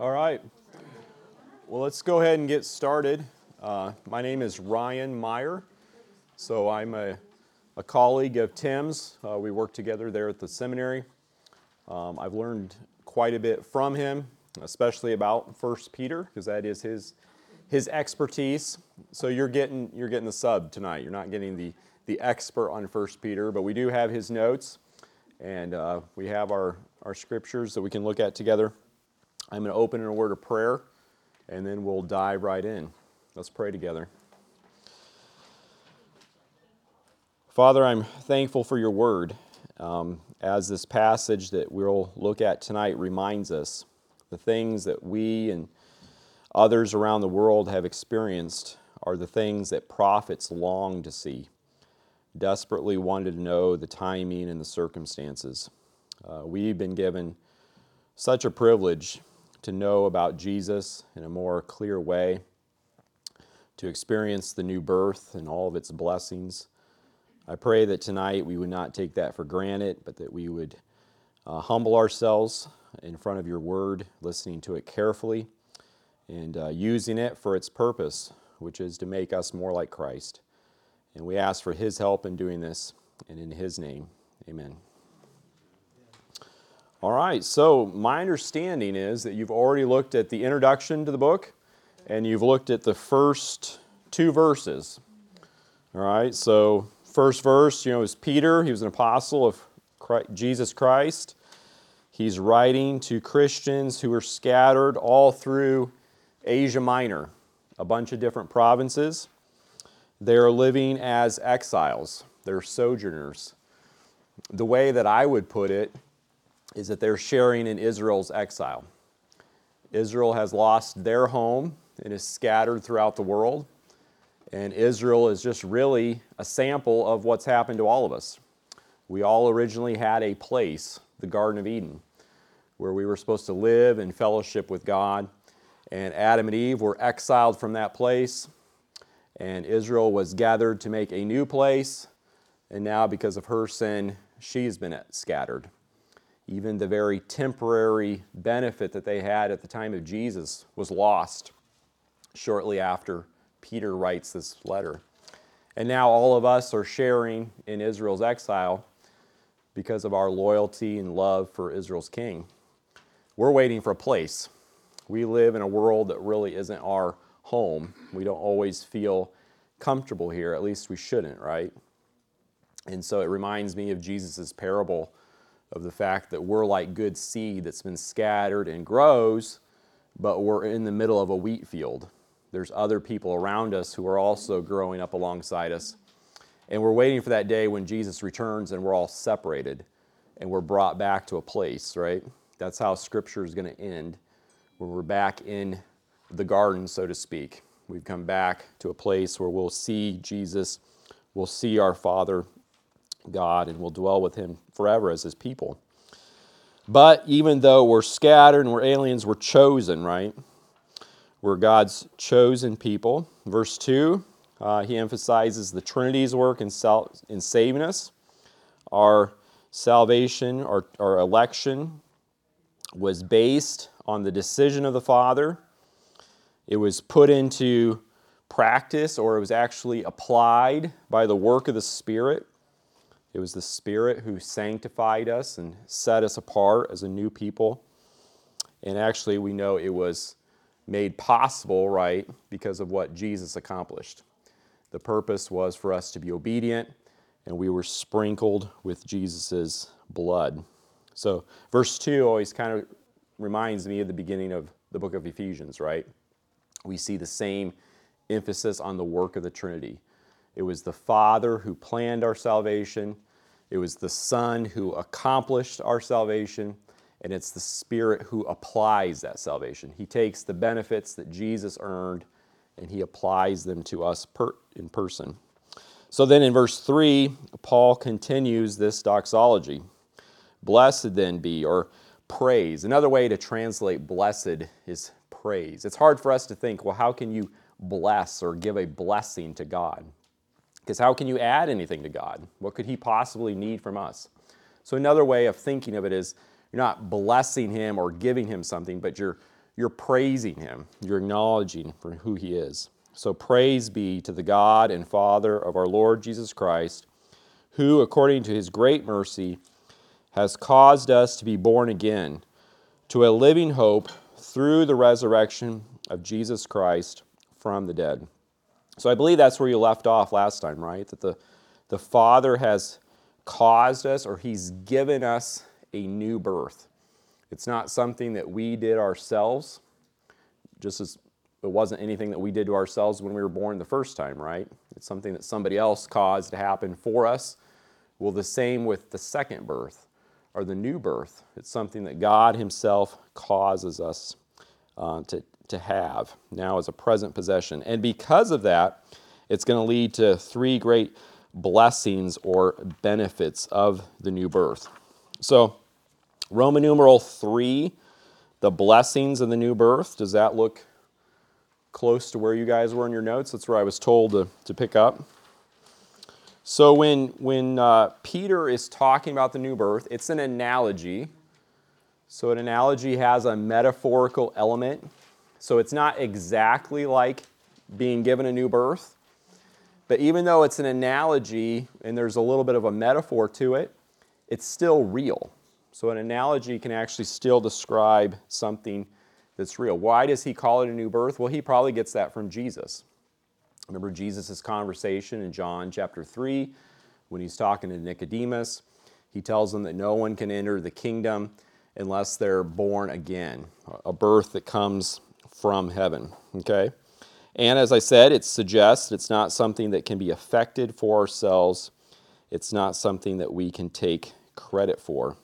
All right. Well, let's go ahead and get started. Uh, my name is Ryan Meyer. So I'm a, a colleague of Tim's. Uh, we work together there at the seminary. Um, I've learned quite a bit from him, especially about First Peter, because that is his his expertise. So you're getting you're getting the sub tonight. You're not getting the the expert on First Peter, but we do have his notes, and uh, we have our our scriptures that we can look at together. I'm going to open in a word of prayer, and then we'll dive right in. Let's pray together. Father, I'm thankful for your word. Um, as this passage that we'll look at tonight reminds us, the things that we and others around the world have experienced are the things that prophets long to see, desperately wanted to know the timing and the circumstances. Uh, we've been given such a privilege to know about Jesus in a more clear way, to experience the new birth and all of its blessings. I pray that tonight we would not take that for granted, but that we would uh, humble ourselves in front of your word, listening to it carefully, and uh, using it for its purpose, which is to make us more like Christ. And we ask for his help in doing this, and in his name, amen. All right, so my understanding is that you've already looked at the introduction to the book and you've looked at the first two verses. All right, so first verse, you know, is Peter. He was an apostle of Christ, Jesus Christ. He's writing to Christians who are scattered all through Asia Minor, a bunch of different provinces. They are living as exiles, they're sojourners. The way that I would put it is that they're sharing in Israel's exile. Israel has lost their home and is scattered throughout the world. And Israel is just really a sample of what's happened to all of us. We all originally had a place, the Garden of Eden, where we were supposed to live in fellowship with God. And Adam and Eve were exiled from that place. And Israel was gathered to make a new place. And now, because of her sin, she's been scattered. Even the very temporary benefit that they had at the time of Jesus was lost shortly after Peter writes this letter. And now all of us are sharing in Israel's exile because of our loyalty and love for Israel's king. We're waiting for a place. We live in a world that really isn't our home. We don't always feel comfortable here, at least we shouldn't, right? And so it reminds me of Jesus' parable of the fact that we're like good seed that's been scattered and grows, but we're in the middle of a wheat field. There's other people around us who are also growing up alongside us. And we're waiting for that day when Jesus returns and we're all separated and we're brought back to a place, right? That's how Scripture is going to end, where we're back in the garden, so to speak. We've come back to a place where we'll see Jesus, we'll see our Father God and will dwell with him forever as his people. But even though we're scattered and we're aliens, we're chosen, right? We're God's chosen people. Verse 2, uh, he emphasizes the Trinity's work in, sal- in saving us. Our salvation, our, our election, was based on the decision of the Father. It was put into practice, or it was actually applied by the work of the Spirit. It was the Spirit who sanctified us and set us apart as a new people. And actually, we know it was made possible, right, because of what Jesus accomplished. The purpose was for us to be obedient, and we were sprinkled with Jesus' blood. So, verse 2 always kind of reminds me of the beginning of the book of Ephesians, right? We see the same emphasis on the work of the Trinity. It was the Father who planned our salvation, it was the Son who accomplished our salvation, and it's the Spirit who applies that salvation. He takes the benefits that Jesus earned and he applies them to us per, in person. So then in verse 3, Paul continues this doxology. Blessed then be, or praise. Another way to translate blessed is praise. It's hard for us to think, well, how can you bless or give a blessing to God? Because how can you add anything to God? What could He possibly need from us? So, another way of thinking of it is you're not blessing Him or giving Him something, but you're, you're praising Him. You're acknowledging for who He is. So, praise be to the God and Father of our Lord Jesus Christ, who, according to His great mercy, has caused us to be born again to a living hope through the resurrection of Jesus Christ from the dead. So I believe that's where you left off last time, right? That the, the Father has caused us or He's given us a new birth. It's not something that we did ourselves, just as it wasn't anything that we did to ourselves when we were born the first time, right? It's something that somebody else caused to happen for us. Well, the same with the second birth or the new birth. It's something that God Himself causes us uh, to, to have now as a present possession. And because of that, it's going to lead to three great blessings or benefits of the new birth. So, Roman numeral three, the blessings of the new birth. Does that look close to where you guys were in your notes? That's where I was told to, to pick up. So when, when uh, Peter is talking about the new birth, it's an analogy. So an analogy has a metaphorical element. So it's not exactly like being given a new birth. But even though it's an analogy and there's a little bit of a metaphor to it, it's still real. So an analogy can actually still describe something that's real. Why does he call it a new birth? Well, he probably gets that from Jesus. Remember Jesus' conversation in John chapter 3 when he's talking to Nicodemus. He tells them that no one can enter the kingdom unless they're born again, a birth that comes from heaven. Okay? And as I said, it suggests it's not something that can be affected for ourselves, it's not something that we can take credit for.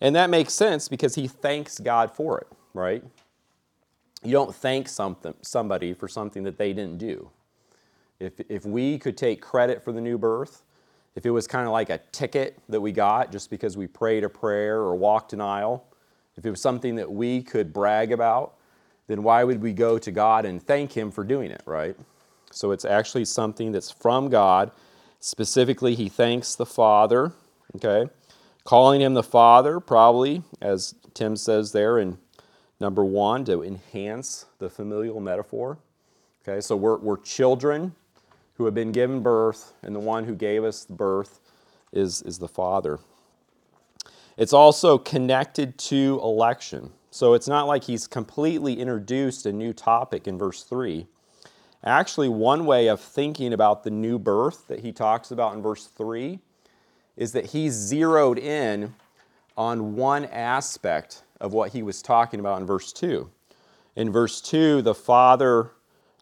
And that makes sense because he thanks God for it, right? You don't thank something, somebody for something that they didn't do. If, if we could take credit for the new birth, if it was kind of like a ticket that we got just because we prayed a prayer or walked an aisle, if it was something that we could brag about, then why would we go to God and thank Him for doing it, right? So it's actually something that's from God. Specifically, He thanks the Father, okay? Calling Him the Father, probably, as Tim says there in number one, to enhance the familial metaphor. Okay, so we're, we're children who have been given birth, and the one who gave us birth is, is the Father. It's also connected to election. So it's not like he's completely introduced a new topic in verse 3. Actually, one way of thinking about the new birth that he talks about in verse 3 is that he's zeroed in on one aspect of what he was talking about in verse 2. In verse 2, the Father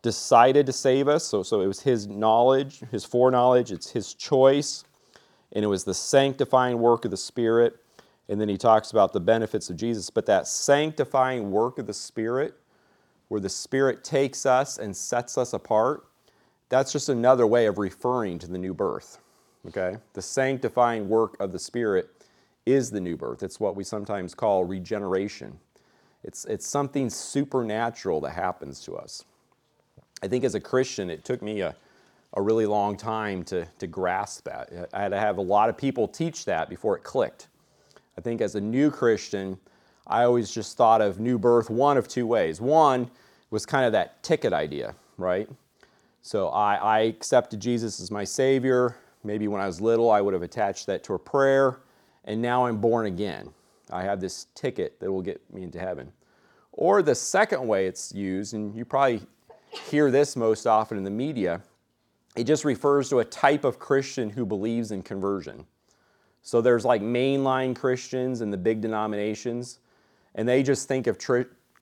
decided to save us. So, so it was his knowledge, his foreknowledge, it's his choice, and it was the sanctifying work of the Spirit. And then he talks about the benefits of Jesus. But that sanctifying work of the Spirit, where the Spirit takes us and sets us apart, that's just another way of referring to the new birth. Okay? The sanctifying work of the Spirit is the new birth. It's what we sometimes call regeneration. It's, it's something supernatural that happens to us. I think as a Christian, it took me a, a really long time to, to grasp that. I had to have a lot of people teach that before it clicked. I think as a new Christian, I always just thought of new birth one of two ways. One was kind of that ticket idea, right? So I, I accepted Jesus as my Savior. Maybe when I was little, I would have attached that to a prayer, and now I'm born again. I have this ticket that will get me into heaven. Or the second way it's used, and you probably hear this most often in the media, it just refers to a type of Christian who believes in conversion. So there's like mainline Christians and the big denominations, and they just think of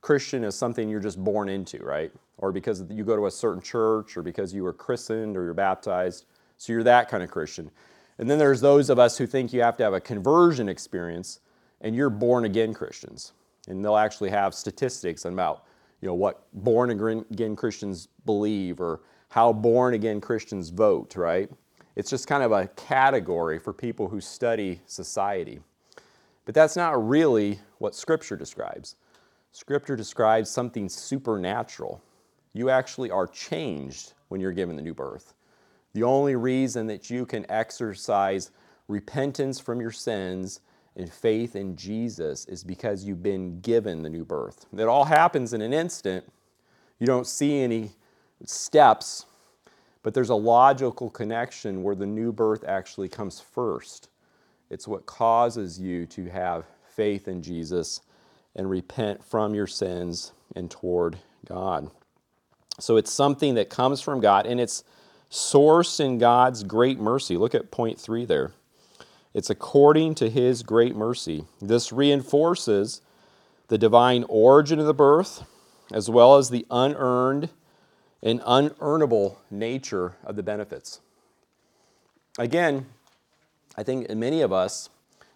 Christian as something you're just born into, right? Or because you go to a certain church, or because you were christened or you're baptized. So you're that kind of Christian. And then there's those of us who think you have to have a conversion experience, and you're born again Christians. And they'll actually have statistics about you know, what born again Christians believe or how born again Christians vote, right? It's just kind of a category for people who study society. But that's not really what Scripture describes. Scripture describes something supernatural. You actually are changed when you're given the new birth. The only reason that you can exercise repentance from your sins and faith in Jesus is because you've been given the new birth. It all happens in an instant. You don't see any steps, but there's a logical connection where the new birth actually comes first. It's what causes you to have faith in Jesus and repent from your sins and toward God. So it's something that comes from God and it's sourced in God's great mercy. Look at point three there. It's according to his great mercy. This reinforces the divine origin of the birth, as well as the unearned and unearnable nature of the benefits. Again, I think many of us,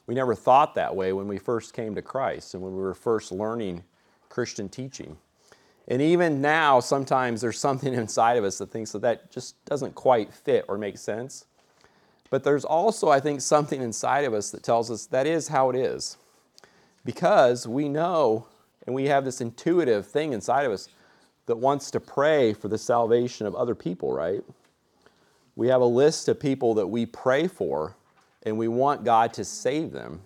we never thought that way when we first came to Christ and when we were first learning Christian teaching. And even now, sometimes there's something inside of us that thinks that that just doesn't quite fit or make sense. But there's also, I think, something inside of us that tells us that is how it is. Because we know and we have this intuitive thing inside of us that wants to pray for the salvation of other people, right? We have a list of people that we pray for and we want God to save them.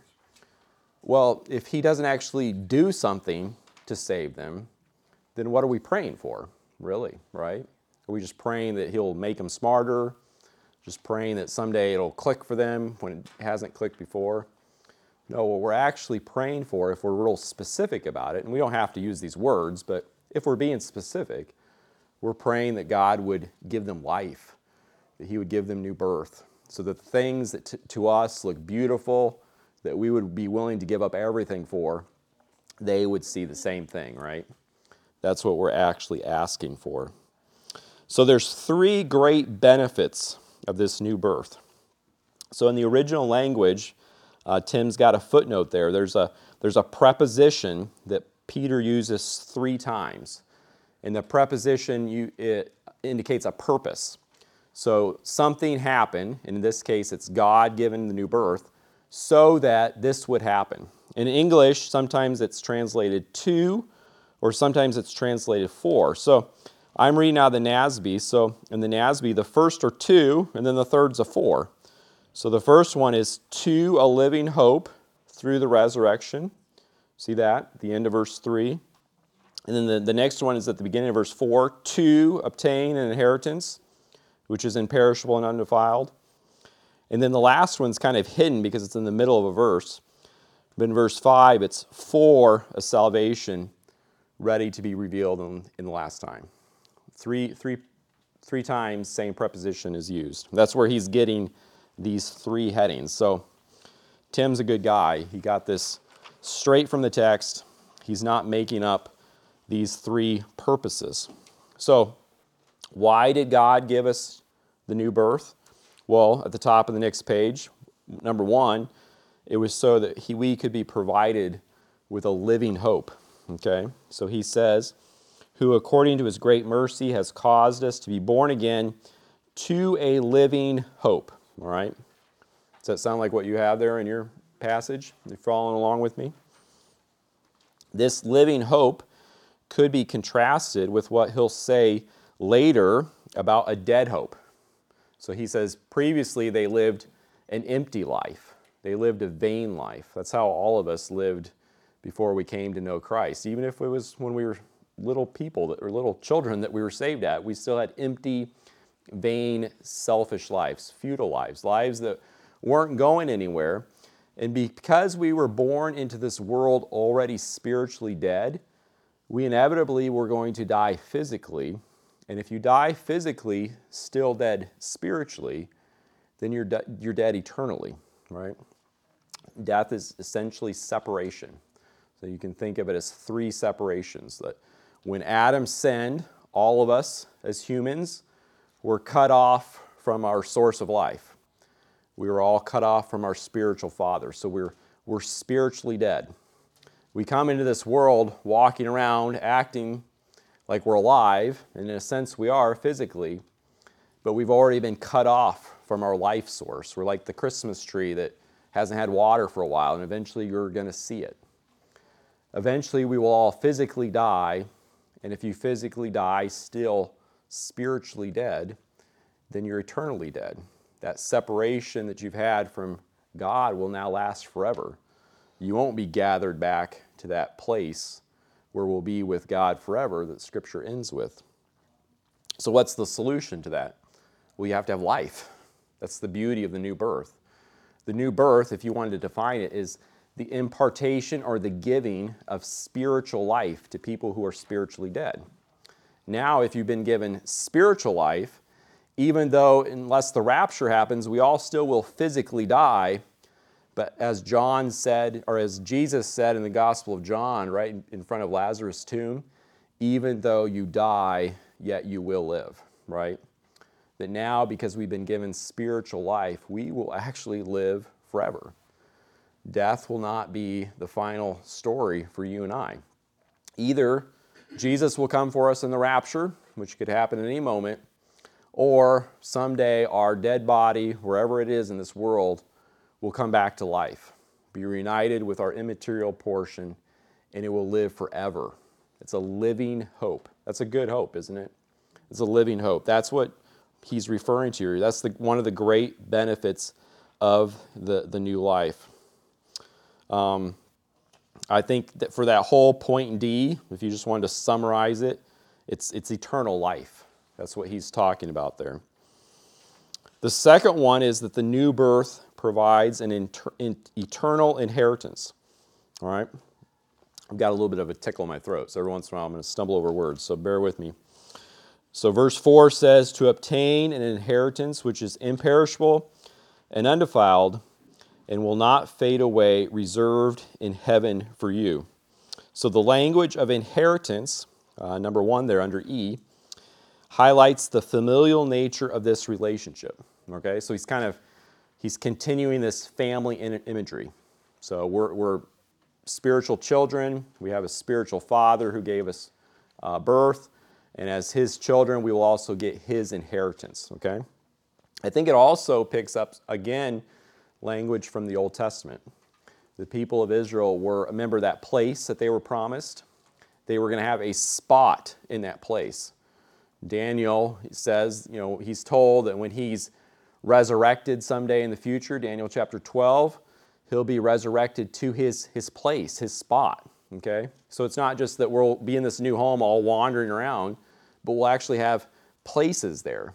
Well, if He doesn't actually do something to save them, then what are we praying for, really, right? Are we just praying that He'll make them smarter? just praying that someday it'll click for them when it hasn't clicked before. No, what we're actually praying for, if we're real specific about it, and we don't have to use these words, but if we're being specific, we're praying that God would give them life, that He would give them new birth, so that the things that t- to us look beautiful, that we would be willing to give up everything for, they would see the same thing, right? That's what we're actually asking for. So there's three great benefits of this new birth. So in the original language, uh, Tim's got a footnote there. There's a, there's a preposition that Peter uses three times. And the preposition you, it indicates a purpose. So something happened, in this case it's God given the new birth, so that this would happen. In English, sometimes it's translated to, or sometimes it's translated for. So I'm reading out the NASB. So in the NASB, the first are two, and then the third's a for. So the first one is to a living hope through the resurrection. See that? The end of verse 3. And then the, the next one is at the beginning of verse 4 to obtain an inheritance, which is imperishable and undefiled. And then the last one's kind of hidden because it's in the middle of a verse. But in verse 5, it's for a salvation ready to be revealed in, in the last time. Three, three, three times same preposition is used. That's where he's getting these three headings. So Tim's a good guy. He got this straight from the text. He's not making up these three purposes. So, why did God give us the new birth? Well, at the top of the next page, number one, it was so that he, we could be provided with a living hope. Okay? So he says, who according to his great mercy has caused us to be born again to a living hope. All right? Does that sound like what you have there in your passage? You're following along with me? This living hope could be contrasted with what he'll say later about a dead hope. So he says previously they lived an empty life. They lived a vain life. That's how all of us lived before we came to know Christ. Even if it was when we were little people that, or little children that we were saved at. We still had empty, vain, selfish lives, futile lives, lives that weren't going anywhere. And because we were born into this world already spiritually dead, we inevitably were going to die physically. And if you die physically, still dead spiritually, then you're, de- you're dead eternally, right? Death is essentially separation. So you can think of it as three separations that when Adam sinned, all of us as humans were cut off from our source of life. We were all cut off from our spiritual father. So we're, we're spiritually dead. We come into this world walking around, acting like we're alive, and in a sense we are physically, but we've already been cut off from our life source. We're like the Christmas tree that hasn't had water for a while, and eventually you're going to see it. Eventually, we will all physically die, and if you physically die still spiritually dead, then you're eternally dead. That separation that you've had from God will now last forever. You won't be gathered back to that place where we'll be with God forever that Scripture ends with. So, what's the solution to that? Well, you have to have life. That's the beauty of the new birth. The new birth, if you wanted to define it, is the impartation or the giving of spiritual life to people who are spiritually dead. Now, if you've been given spiritual life, even though, unless the rapture happens, we all still will physically die. But as John said, or as Jesus said in the Gospel of John, right in front of Lazarus' tomb, even though you die, yet you will live, right? That now, because we've been given spiritual life, we will actually live forever. Death will not be the final story for you and I. Either Jesus will come for us in the rapture, which could happen at any moment, or someday our dead body, wherever it is in this world, will come back to life, be reunited with our immaterial portion, and it will live forever. It's a living hope. That's a good hope, isn't it? It's a living hope. That's what he's referring to here. That's the, one of the great benefits of the, the new life. Um, I think that for that whole point D, if you just wanted to summarize it, it's, it's eternal life. That's what he's talking about there. The second one is that the new birth provides an inter- in, eternal inheritance. All right? I've got a little bit of a tickle in my throat, so every once in a while I'm going to stumble over words, so bear with me. So, verse 4 says, To obtain an inheritance which is imperishable and undefiled and will not fade away, reserved in heaven for you. So, the language of inheritance, uh, number one there under E, highlights the familial nature of this relationship. Okay, so he's kind of he's continuing this family imagery. So we're, we're spiritual children. We have a spiritual father who gave us uh, birth, and as his children, we will also get his inheritance. Okay, I think it also picks up again language from the Old Testament. The people of Israel were, remember that place that they were promised? They were going to have a spot in that place. Daniel says, you know, he's told that when he's resurrected someday in the future, Daniel chapter 12, he'll be resurrected to his, his place, his spot. Okay? So it's not just that we'll be in this new home all wandering around, but we'll actually have places there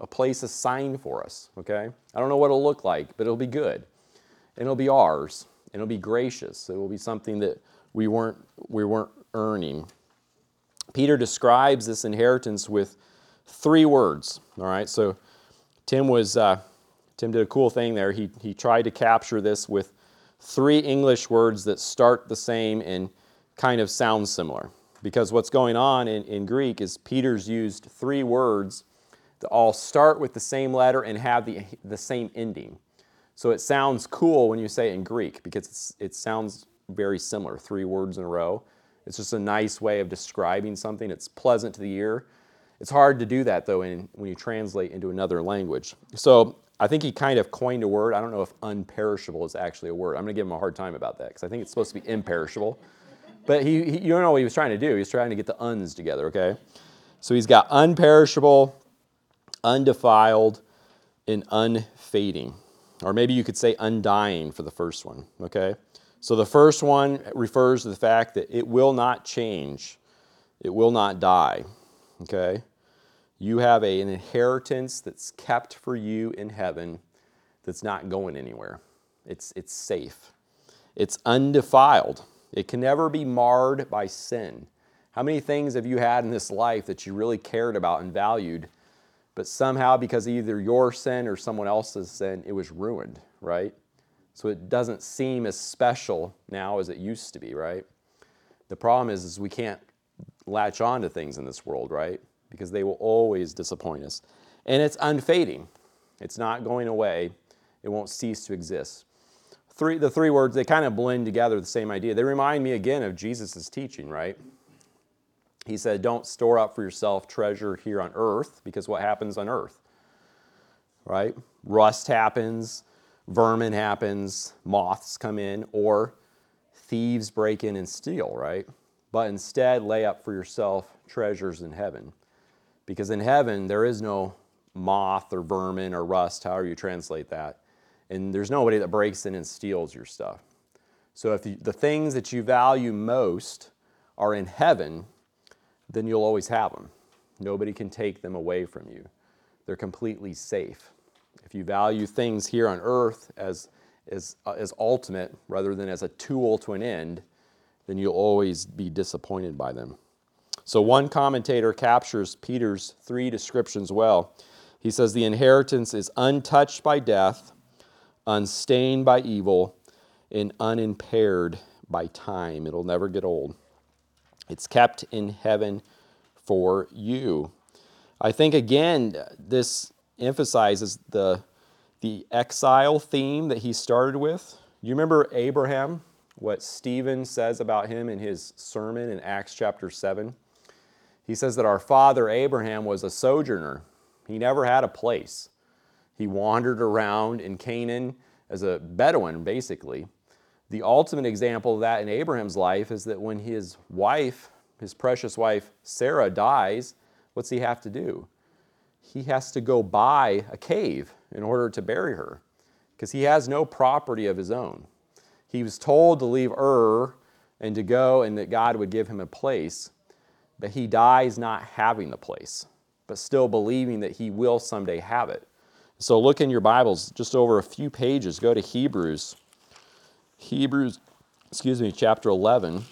a place assigned for us, okay? I don't know what it'll look like, but it'll be good. And it'll be ours. And it'll be gracious. It will be something that we weren't, we weren't earning. Peter describes this inheritance with three words, all right? So Tim was, uh, Tim did a cool thing there. He, he tried to capture this with three English words that start the same and kind of sound similar. Because what's going on in, in Greek is Peter's used three words that all start with the same letter and have the, the same ending. So it sounds cool when you say it in Greek because it sounds very similar, three words in a row. It's just a nice way of describing something. It's pleasant to the ear. It's hard to do that though in, when you translate into another language. So I think he kind of coined a word. I don't know if unperishable is actually a word. I'm going to give him a hard time about that because I think it's supposed to be imperishable. But he, he, you don't know what he was trying to do. He was trying to get the uns together, okay? So he's got unperishable, undefiled, and unfading. Or maybe you could say undying for the first one, okay? So the first one refers to the fact that it will not change, it will not die, okay? You have a, an inheritance that's kept for you in heaven that's not going anywhere. It's, it's safe. It's undefiled. It can never be marred by sin. How many things have you had in this life that you really cared about and valued but somehow, because either your sin or someone else's sin, it was ruined, right? So it doesn't seem as special now as it used to be, right? The problem is, is we can't latch on to things in this world, right? Because they will always disappoint us. And it's unfading, it's not going away, it won't cease to exist. three, the three words, they kind of blend together the same idea. They remind me again of Jesus' teaching, right? He said, Don't store up for yourself treasure here on earth, because what happens on earth? Right? Rust happens, vermin happens, moths come in, or thieves break in and steal, right? But instead, lay up for yourself treasures in heaven. Because in heaven, there is no moth or vermin or rust, however you translate that. And there's nobody that breaks in and steals your stuff. So if the things that you value most are in heaven, then you'll always have them. Nobody can take them away from you. They're completely safe. If you value things here on earth as, as, uh, as ultimate rather than as a tool to an end, then you'll always be disappointed by them. So, one commentator captures Peter's three descriptions well. He says, The inheritance is untouched by death, unstained by evil, and unimpaired by time. It'll never get old. It's kept in heaven for you. I think, again, this emphasizes the, the exile theme that he started with. You remember Abraham, what Stephen says about him in his sermon in Acts chapter 7? He says that our father Abraham was a sojourner, he never had a place. He wandered around in Canaan as a Bedouin, basically. The ultimate example of that in Abraham's life is that when his wife, his precious wife Sarah, dies, what's he have to do? He has to go buy a cave in order to bury her because he has no property of his own. He was told to leave Ur and to go and that God would give him a place, but he dies not having the place, but still believing that he will someday have it. So look in your Bibles, just over a few pages, go to Hebrews. Hebrews, excuse me, chapter 11.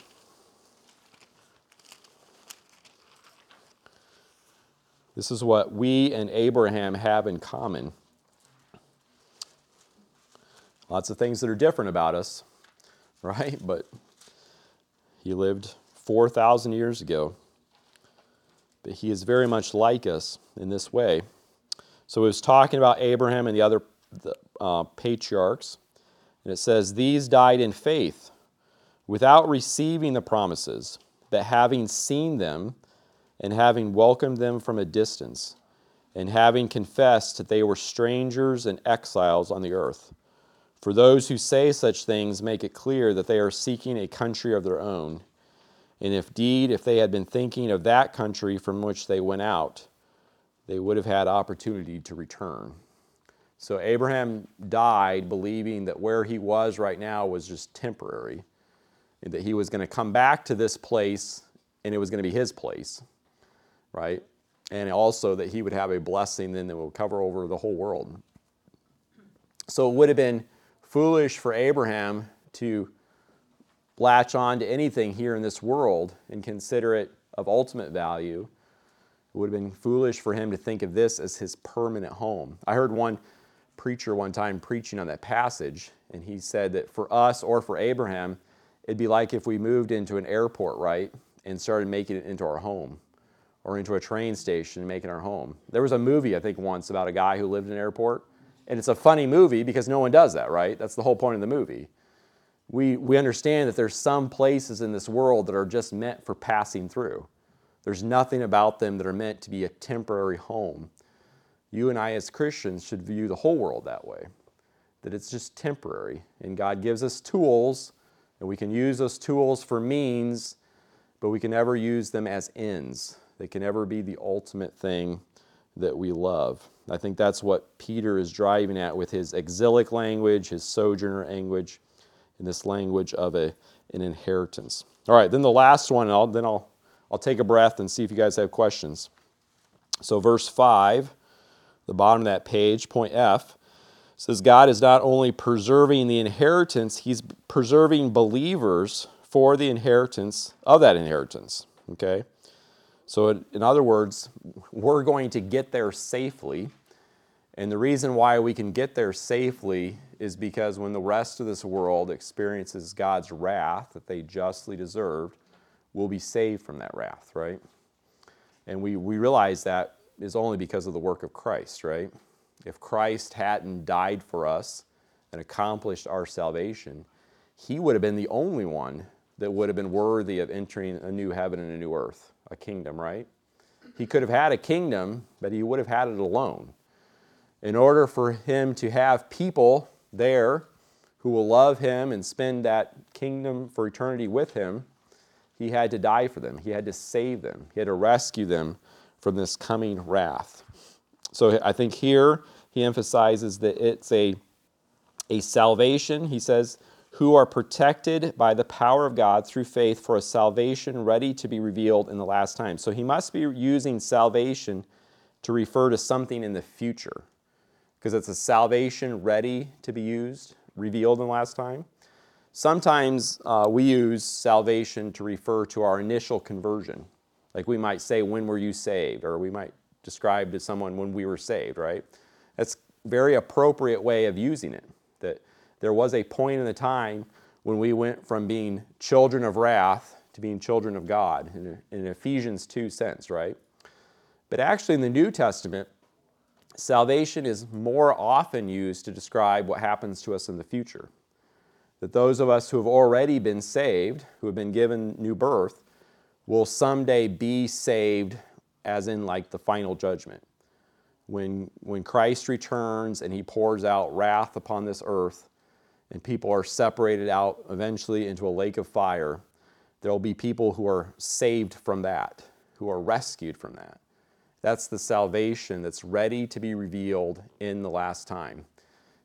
This is what we and Abraham have in common. Lots of things that are different about us, right? But he lived 4,000 years ago. But he is very much like us in this way. So he was talking about Abraham and the other uh, patriarchs. And it says, These died in faith without receiving the promises, but having seen them, and having welcomed them from a distance, and having confessed that they were strangers and exiles on the earth. For those who say such things make it clear that they are seeking a country of their own. And if indeed, if they had been thinking of that country from which they went out, they would have had opportunity to return. So Abraham died believing that where he was right now was just temporary, and that he was going to come back to this place and it was going to be his place right? And also that he would have a blessing then that would cover over the whole world. So it would have been foolish for Abraham to latch on to anything here in this world and consider it of ultimate value. It would have been foolish for him to think of this as his permanent home. I heard one preacher one time preaching on that passage, and he said that for us or for Abraham, it'd be like if we moved into an airport, right, and started making it into our home or into a train station and making our home. There was a movie, I think, once about a guy who lived in an airport. And it's a funny movie because no one does that, right? That's the whole point of the movie. We, we understand that there's some places in this world that are just meant for passing through. There's nothing about them that are meant to be a temporary home. You and I, as Christians, should view the whole world that way that it's just temporary. And God gives us tools, and we can use those tools for means, but we can never use them as ends. They can never be the ultimate thing that we love. I think that's what Peter is driving at with his exilic language, his sojourner language, and this language of a, an inheritance. All right, then the last one, I'll, then I'll, I'll take a breath and see if you guys have questions. So, verse 5, the bottom of that page, point F, says God is not only preserving the inheritance, He's preserving believers for the inheritance of that inheritance. Okay? So, in other words, we're going to get there safely. And the reason why we can get there safely is because when the rest of this world experiences God's wrath that they justly deserved, we'll be saved from that wrath, right? And we, we realize that is only because of the work of Christ, right? If Christ hadn't died for us and accomplished our salvation, he would have been the only one that would have been worthy of entering a new heaven and a new earth, a kingdom, right? He could have had a kingdom, but he would have had it alone. In order for him to have people there who will love him and spend that kingdom for eternity with him, he had to die for them. He had to save them. He had to rescue them from this coming wrath. So I think here he emphasizes that it's a, a salvation, he says, who are protected by the power of God through faith for a salvation ready to be revealed in the last time. So he must be using salvation to refer to something in the future because it's a salvation ready to be used, revealed in the last time. Sometimes uh, we use salvation to refer to our initial conversion. Like we might say, When were you saved? Or we might describe to someone when we were saved, right? That's a very appropriate way of using it. That there was a point in the time when we went from being children of wrath to being children of God in, Ephesians 2 sense, right? But actually, in the New Testament, salvation is more often used to describe what happens to us in the future. That those of us who have already been saved, who have been given new birth, will someday be saved, as in like the final judgment. When, when Christ returns and he pours out wrath upon this earth, and people are separated out eventually into a lake of fire, there will be people who are saved from that, who are rescued from that. That's the salvation that's ready to be revealed in the last time.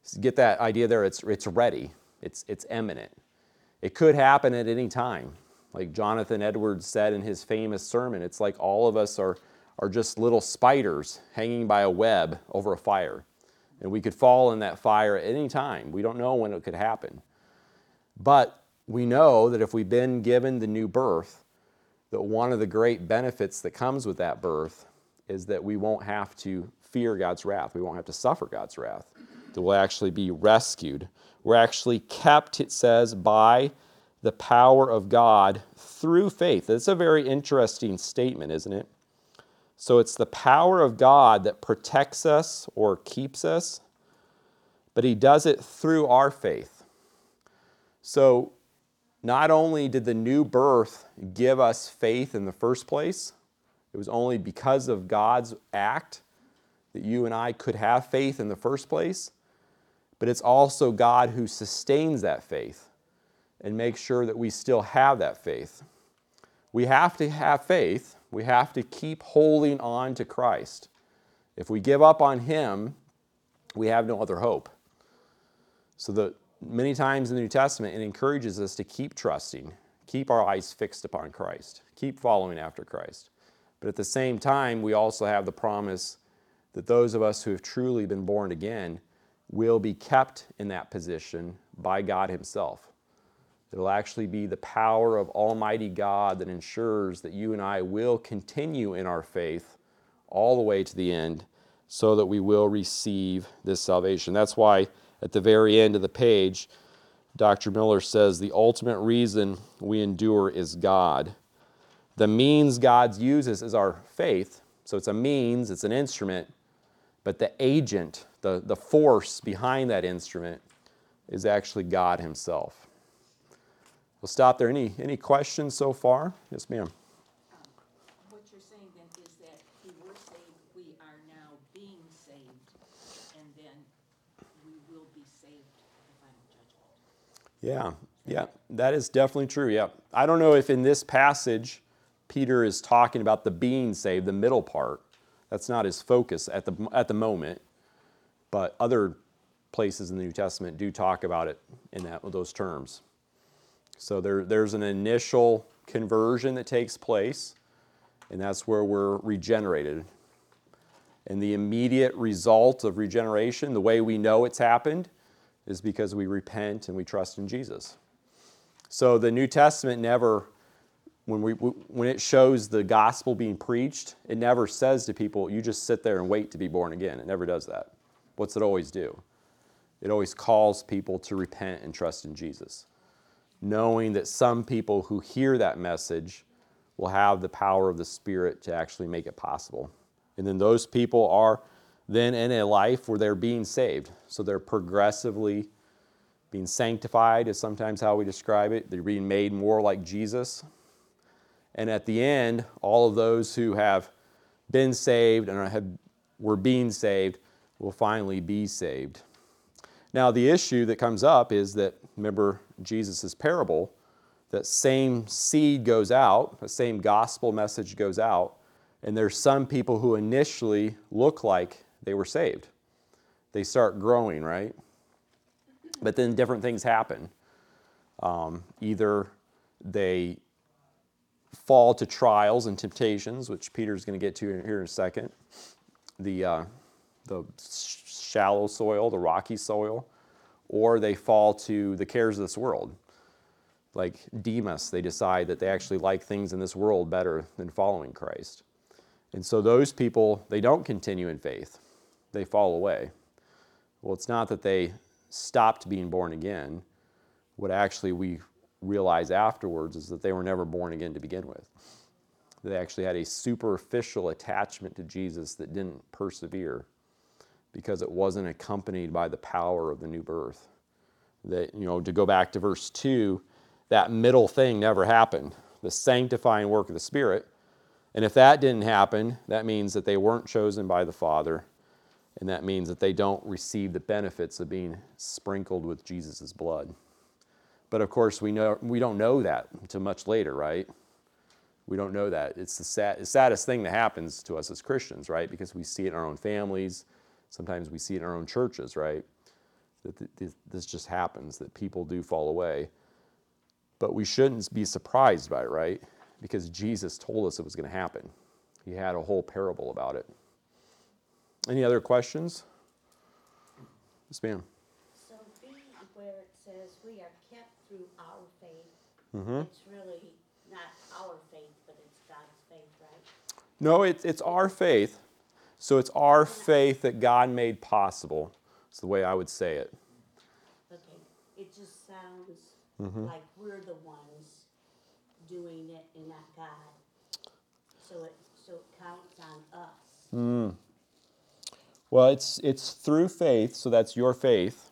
So get that idea there, it's, it's ready, it's, it's imminent. It could happen at any time. Like Jonathan Edwards said in his famous sermon, it's like all of us are, are just little spiders hanging by a web over a fire. And we could fall in that fire at any time. We don't know when it could happen. But we know that if we've been given the new birth, that one of the great benefits that comes with that birth is that we won't have to fear God's wrath. We won't have to suffer God's wrath. That we'll actually be rescued. We're actually kept, it says, by the power of God through faith. That's a very interesting statement, isn't it? So it's the power of God that protects us or keeps us, but He does it through our faith. So not only did the new birth give us faith in the first place, it was only because of God's act that you and I could have faith in the first place, but it's also God who sustains that faith and makes sure that we still have that faith. We have to have faith we have to keep holding on to Christ. If we give up on Him, we have no other hope. So that many times in the New Testament, it encourages us to keep trusting, keep our eyes fixed upon Christ, keep following after Christ. But at the same time, we also have the promise that those of us who have truly been born again will be kept in that position by God Himself. It'll actually be the power of Almighty God that ensures that you and I will continue in our faith all the way to the end so that we will receive this salvation. That's why at the very end of the page, Dr. Miller says the ultimate reason we endure is God. The means God uses is our faith. So it's a means, it's an instrument, but the agent, the, the force behind that instrument is actually God Himself. We'll stop there. Any, any questions so far? Yes, ma'am. Um, what you're saying then is that we were saved, we are now being saved, and then we will be saved at the final Yeah, judgment. yeah, yeah, that is definitely true. Yeah. I don't know if in this passage Peter is talking about the being saved, the middle part. That's not his focus at the, at the moment. But other places in the New Testament do talk about it in that, those terms. So there, there's an initial conversion that takes place, and that's where we're regenerated. And the immediate result of regeneration, the way we know it's happened, is because we repent and we trust in Jesus. So the New Testament never, when, we, when it shows the gospel being preached, it never says to people, you just sit there and wait to be born again. It never does that. What's it always do? It always calls people to repent and trust in Jesus knowing that some people who hear that message will have the power of the Spirit to actually make it possible. And then those people are then in a life where they're being saved. So they're progressively Being sanctified is sometimes how we describe it. They're being made more like Jesus. And at the end, all of those who have been saved and have, were being saved will finally be saved. Now, the issue that comes up is that, remember Jesus' parable, that same seed goes out, the same gospel message goes out, and there's some people who initially look like they were saved. They start growing, right? But then different things happen. Um, either they fall to trials and temptations, which Peter's going to get to here in a second. The, uh, the shallow soil, the rocky soil, or they fall to the cares of this world. Like Demas, they decide that they actually like things in this world better than following Christ. And so those people, they don't continue in faith, they fall away. Well, it's not that they stopped being born again. What actually we realize afterwards is that they were never born again to begin with. They actually had a superficial attachment to Jesus that didn't persevere because it wasn't accompanied by the power of the new birth. That, you know, to go back to verse 2, that middle thing never happened the sanctifying work of the Spirit. And if that didn't happen, that means that they weren't chosen by the Father, and that means that they don't receive the benefits of being sprinkled with Jesus' blood. But of course, we, know, we don't know that until much later, right? We don't know that. It's the sad, saddest thing that happens to us as Christians, right? Because we see it in our own families, Sometimes we see it in our own churches, right? That this just happens, that people do fall away. But we shouldn't be surprised by it, right? Because Jesus told us it was going to happen. He had a whole parable about it. Any other questions? Yes, ma'am. So B, where it says we are kept through our faith, mm-hmm. it's really not our faith, but it's God's faith, right? No, it, it's our faith, so it's our faith that God made possible. It's the way I would say it. Okay, it just sounds mm-hmm. like we're the ones doing it and not God. So it so it counts on us. Mm. Well, it's it's through faith, so that's your faith.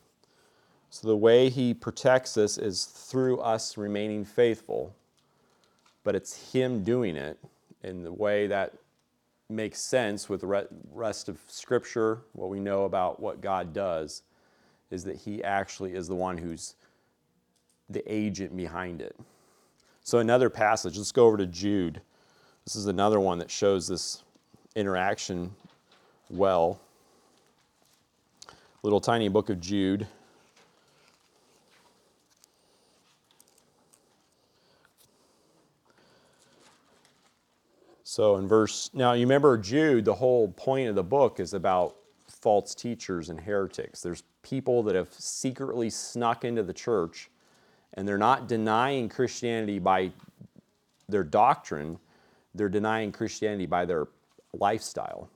So the way he protects us is through us remaining faithful. But it's him doing it in the way that makes sense with the rest of Scripture, what we know about what God does, is that He actually is the one who's the agent behind it. So, another passage, let's go over to Jude. This is another one that shows this interaction well. Little tiny book of Jude. So in verse, now you remember Jude, the whole point of the book is about false teachers and heretics. There's people that have secretly snuck into the church and they're not denying Christianity by their doctrine, they're denying Christianity by their lifestyle,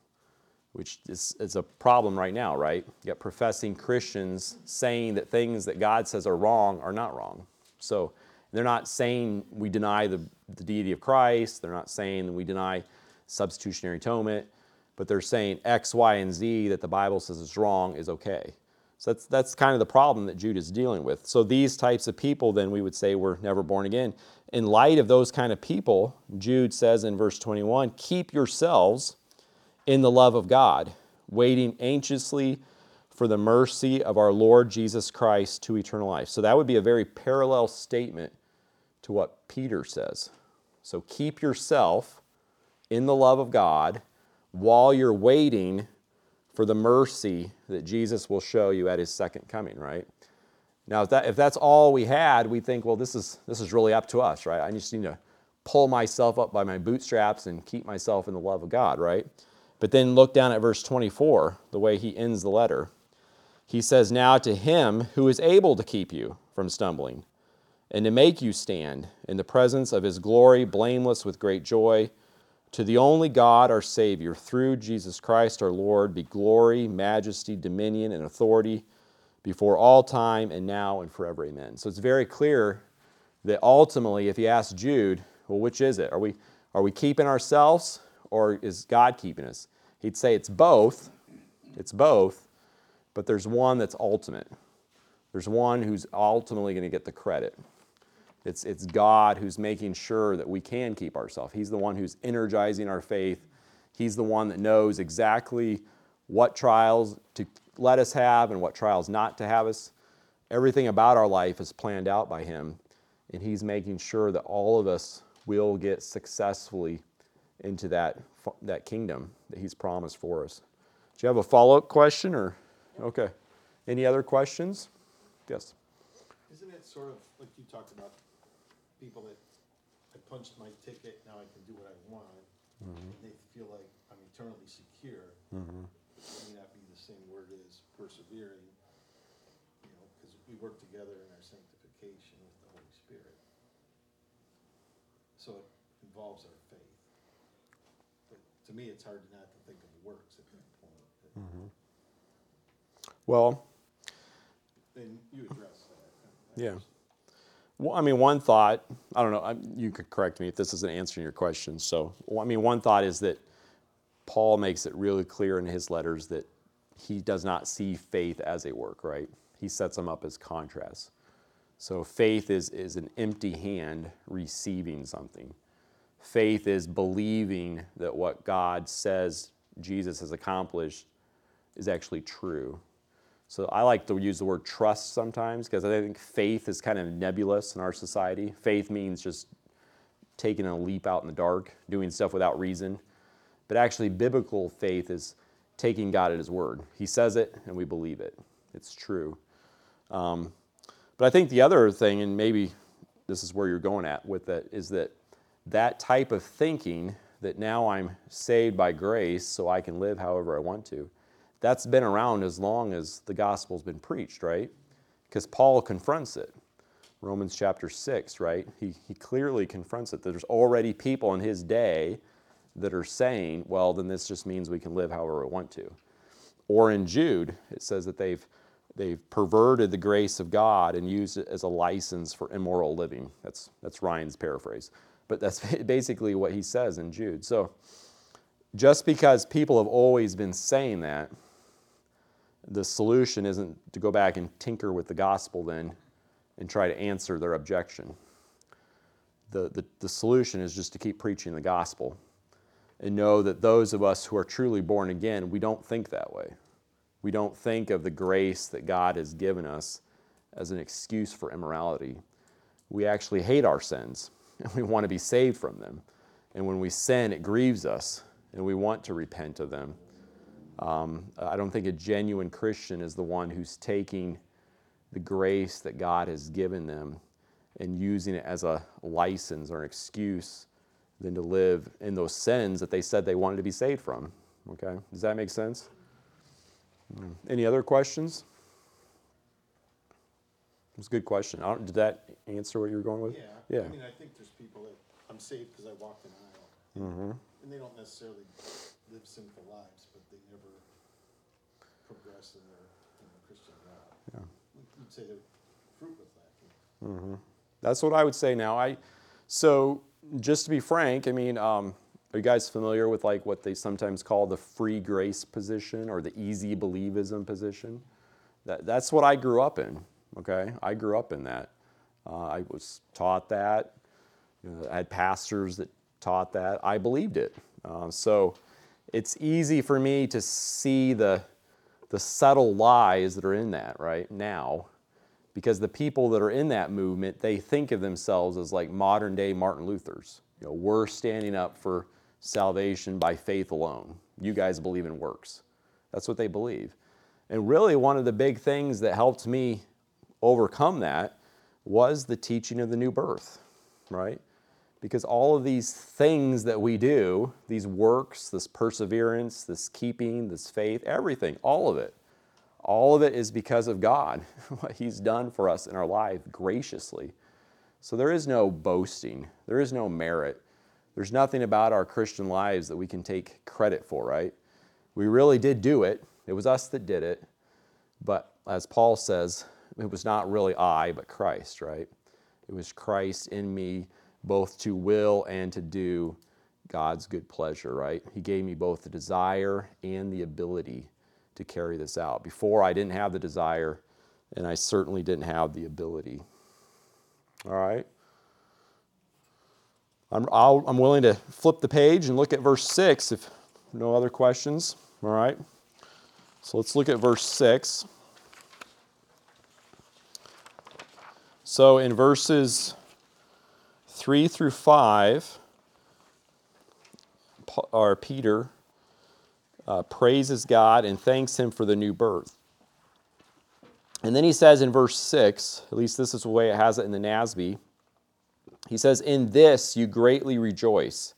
which is, is a problem right now, right? You got professing Christians saying that things that God says are wrong are not wrong. So they're not saying we deny the, the deity of Christ, they're not saying that we deny substitutionary atonement, but they're saying X, Y, and Z that the Bible says is wrong is okay. So that's, that's kind of the problem that Jude is dealing with. So these types of people, then we would say, were never born again. In light of those kind of people, Jude says in verse 21 keep yourselves in the love of God, waiting anxiously for the mercy of our Lord Jesus Christ to eternal life. So that would be a very parallel statement to what Peter says. So keep yourself in the love of God while you're waiting for the mercy that Jesus will show you at his second coming, right? Now, if, that, if that's all we had, we think, well, this is, this is really up to us, right? I just need to pull myself up by my bootstraps and keep myself in the love of God, right? But then look down at verse 24, the way he ends the letter. He says, Now to him who is able to keep you from stumbling and to make you stand in the presence of his glory, blameless with great joy. To the only God, our Savior, through Jesus Christ our Lord, be glory, majesty, dominion, and authority before all time and now and forever. Amen. So it's very clear that ultimately, if you ask Jude, well, which is it? Are we, are we keeping ourselves or is God keeping us? He'd say it's both. It's both, but there's one that's ultimate. There's one who's ultimately going to get the credit. It's, it's God who's making sure that we can keep ourselves. He's the one who's energizing our faith. He's the one that knows exactly what trials to let us have and what trials not to have us. Everything about our life is planned out by Him, and He's making sure that all of us will get successfully into that, that kingdom that He's promised for us. Do you have a follow up question or? Okay. Any other questions? Yes. Isn't it sort of like you talked about people that I punched my ticket, now I can do what I want, mm-hmm. and they feel like I'm eternally secure. Mm-hmm. It may not be the same word as persevering, you know, because we work together in our sanctification with the Holy Spirit. So it involves our faith. But to me, it's hard not to think of the works at that point. Mm-hmm. Well, And you address that. Yeah. Well, I mean, one thought, I don't know, I- you could correct me if this isn't answering your question. So, well, I mean, one thought is that Paul makes it really clear in his letters that he does not see faith as a work, right? He sets them up as contrasts. So, faith is, is an empty hand receiving something. Faith is believing that what God says Jesus has accomplished is actually true. So I like to use the word trust sometimes because I think faith is kind of nebulous in our society. Faith means just taking a leap out in the dark, doing stuff without reason. But actually, biblical faith is taking God at His word. He says it, and we believe it. It's true. Um, but I think the other thing, and maybe this is where you're going at with it, is that that type of thinking that now I'm saved by grace so I can live however I want to that's been around as long as the gospel's been preached, right? Because Paul confronts it. Romans chapter 6, right? He, he clearly confronts it. There's already people in his day that are saying, well, then this just means we can live however we want to. Or in Jude, it says that they've, they've perverted the grace of God and used it as a license for immoral living. That's, that's Ryan's paraphrase. But that's basically what he says in Jude. So just because people have always been saying that, the solution isn't to go back and tinker with the gospel then and try to answer their objection. The, the, the solution is just to keep preaching the gospel and know that those of us who are truly born again, we don't think that way. We don't think of the grace that God has given us as an excuse for immorality. We actually hate our sins and we want to be saved from them. And when we sin, it grieves us and we want to repent of them. Um, I don't think a genuine Christian is the one who's taking the grace that God has given them and using it as a license or an excuse than to live in those sins that they said they wanted to be saved from. Okay? Does that make sense? Mm. Any other questions? It was a good question. I don't, did that answer what you were going with? Yeah, Yeah. I mean, I think there's people that, I'm saved because I walked an aisle. Mm-hmm. And they don't necessarily live sinful lives, they never progress in their, in their Christian walk. Yeah. You'd say was lacking. That's what I would say now. I so just to be frank, I mean, um, are you guys familiar with like what they sometimes call the free grace position or the easy believism position? That, that's what I grew up in. Okay, I grew up in that. Uh, I was taught that. You know, I had pastors that taught that. I believed it. Uh, so it's easy for me to see the the subtle lies that are in that right now because the people that are in that movement they think of themselves as like modern day martin luther's. You know we're standing up for salvation by faith alone. You guys believe in works. That's what they believe. And really one of the big things that helped me overcome that was the teaching of the new birth right because all of these things that we do, these works, this perseverance, this keeping, this faith, everything, all of it, all of it is because of God, what He's done for us in our life graciously. So there is no boasting, there is no merit. There's nothing about our Christian lives that we can take credit for, right? We really did do it, it was us that did it. But as Paul says, it was not really I, but Christ, right? It was Christ in me both to will and to do God's good pleasure, right? He gave me both the desire and the ability to carry this out. Before, I didn't have the desire and I certainly didn't have the ability. All right. I'm, I'm willing to flip the page and look at verse 6 if no other questions. All right. So let's look at verse 6. So in verses 3 through 5, or Peter uh, praises God and thanks Him for the new birth. And then he says in verse 6, at least this is the way it has it in the NASB, he says, In this you greatly rejoice,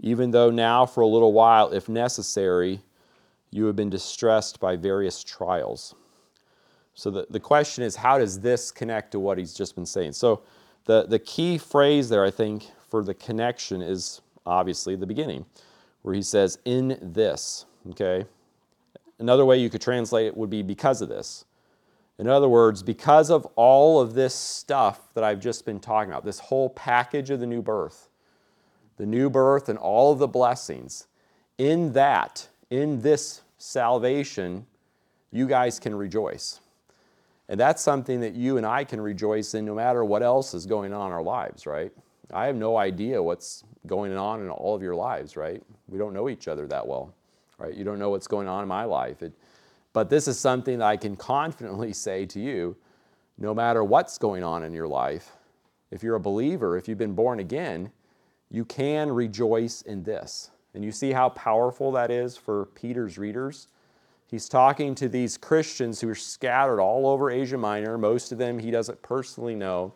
even though now for a little while, if necessary, you have been distressed by various trials. So the, the question is, how does this connect to what he's just been saying? So the, the key phrase there, I think, for the connection is obviously the beginning, where he says, In this. Okay? Another way you could translate it would be because of this. In other words, because of all of this stuff that I've just been talking about, this whole package of the new birth, the new birth and all of the blessings, in that, in this salvation, you guys can rejoice. And that's something that you and I can rejoice in no matter what else is going on in our lives, right? I have no idea what's going on in all of your lives, right? We don't know each other that well, right? You don't know what's going on in my life. It, but this is something that I can confidently say to you no matter what's going on in your life, if you're a believer, if you've been born again, you can rejoice in this. And you see how powerful that is for Peter's readers? He's talking to these Christians who are scattered all over Asia Minor. Most of them he doesn't personally know.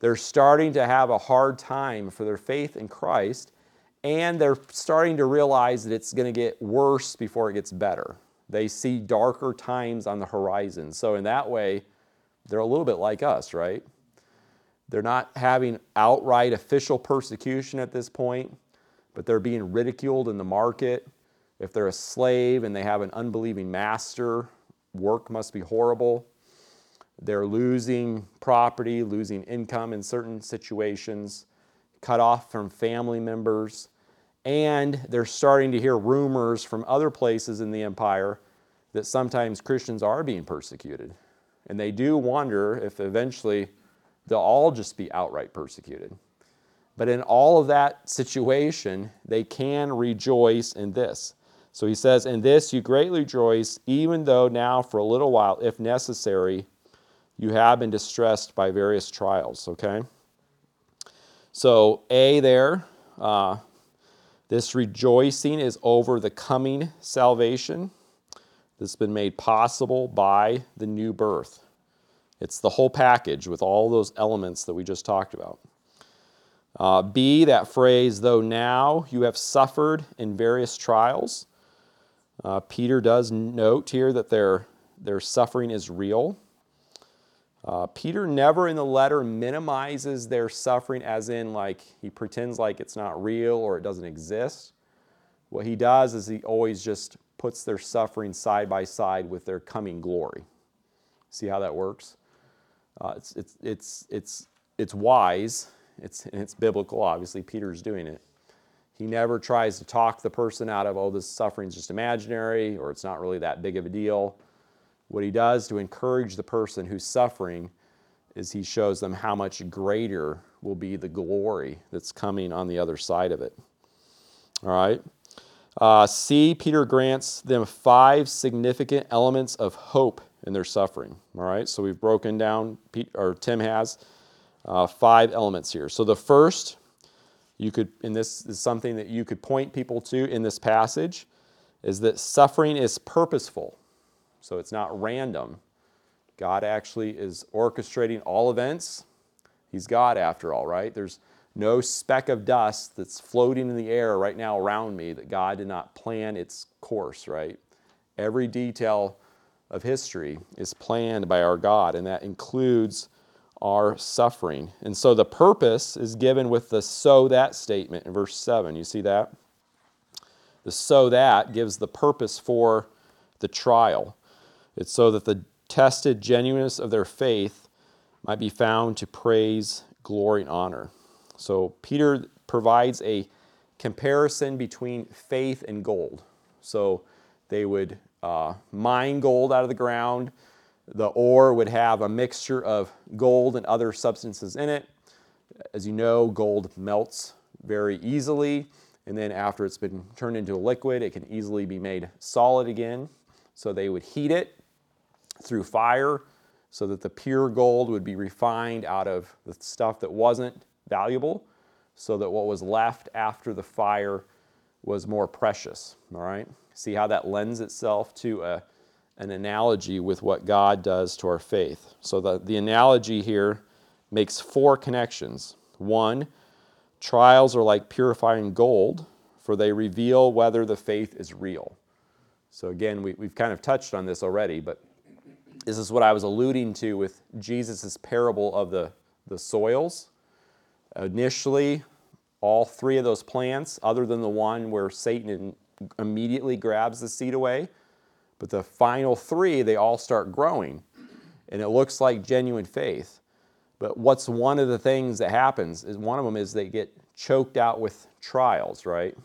They're starting to have a hard time for their faith in Christ, and they're starting to realize that it's going to get worse before it gets better. They see darker times on the horizon. So, in that way, they're a little bit like us, right? They're not having outright official persecution at this point, but they're being ridiculed in the market. If they're a slave and they have an unbelieving master, work must be horrible. They're losing property, losing income in certain situations, cut off from family members and they're starting to hear rumors from other places in the empire that sometimes Christians are being persecuted. And they do wonder if eventually they'll all just be outright persecuted. But in all of that situation, they can rejoice in this. So he says, In this you greatly rejoice, even though now for a little while, if necessary, you have been distressed by various trials. Okay? So, A there, uh, this rejoicing is over the coming salvation that's been made possible by the new birth. It's the whole package with all those elements that we just talked about. Uh, B, that phrase, though now you have suffered in various trials. Uh, Peter does note here that their, their suffering is real. Uh, Peter never in the letter minimizes their suffering, as in, like, he pretends like it's not real or it doesn't exist. What he does is he always just puts their suffering side by side with their coming glory. See how that works? Uh, it's, it's, it's, it's, it's wise, it's, it's biblical, obviously. Peter's doing it. He never tries to talk the person out of, oh, this suffering's just imaginary or it's not really that big of a deal. What he does to encourage the person who's suffering is he shows them how much greater will be the glory that's coming on the other side of it. All right. Uh, C, Peter grants them five significant elements of hope in their suffering. All right. So we've broken down, or Tim has, uh, five elements here. So the first, you could, and this is something that you could point people to in this passage, is that suffering is purposeful. So it's not random. God actually is orchestrating all events. He's God after all, right? There's no speck of dust that's floating in the air right now around me that God did not plan its course, right? Every detail of history is planned by our God, and that includes our suffering. And so the purpose is given with the so that statement in verse 7. You see that? The so that gives the purpose for the trial. It's so that the tested genuineness of their faith might be found to praise, glory, and honor. So Peter provides a comparison between faith and gold. So they would uh, mine gold out of the ground, The ore would have a mixture of gold and other substances in it. As you know, gold melts very easily, and then after it's been turned into a liquid, it can easily be made solid again. So they would heat it through fire so that the pure gold would be refined out of the stuff that wasn't valuable, so that what was left after the fire was more precious. All right? See how that lends itself to a, an analogy with what God does to our faith. So the, the analogy here makes four connections. One, trials are like purifying gold, for they reveal whether the faith is real. So again, we, we've kind of touched on this already, but this is what I was alluding to with Jesus' parable of the, the soils. Initially, all three of those plants, other than the one where Satan immediately grabs the seed away, but the final three, they all start growing. And it looks like genuine faith. But what's one of the things that happens is one of them is they get choked out with trials, right?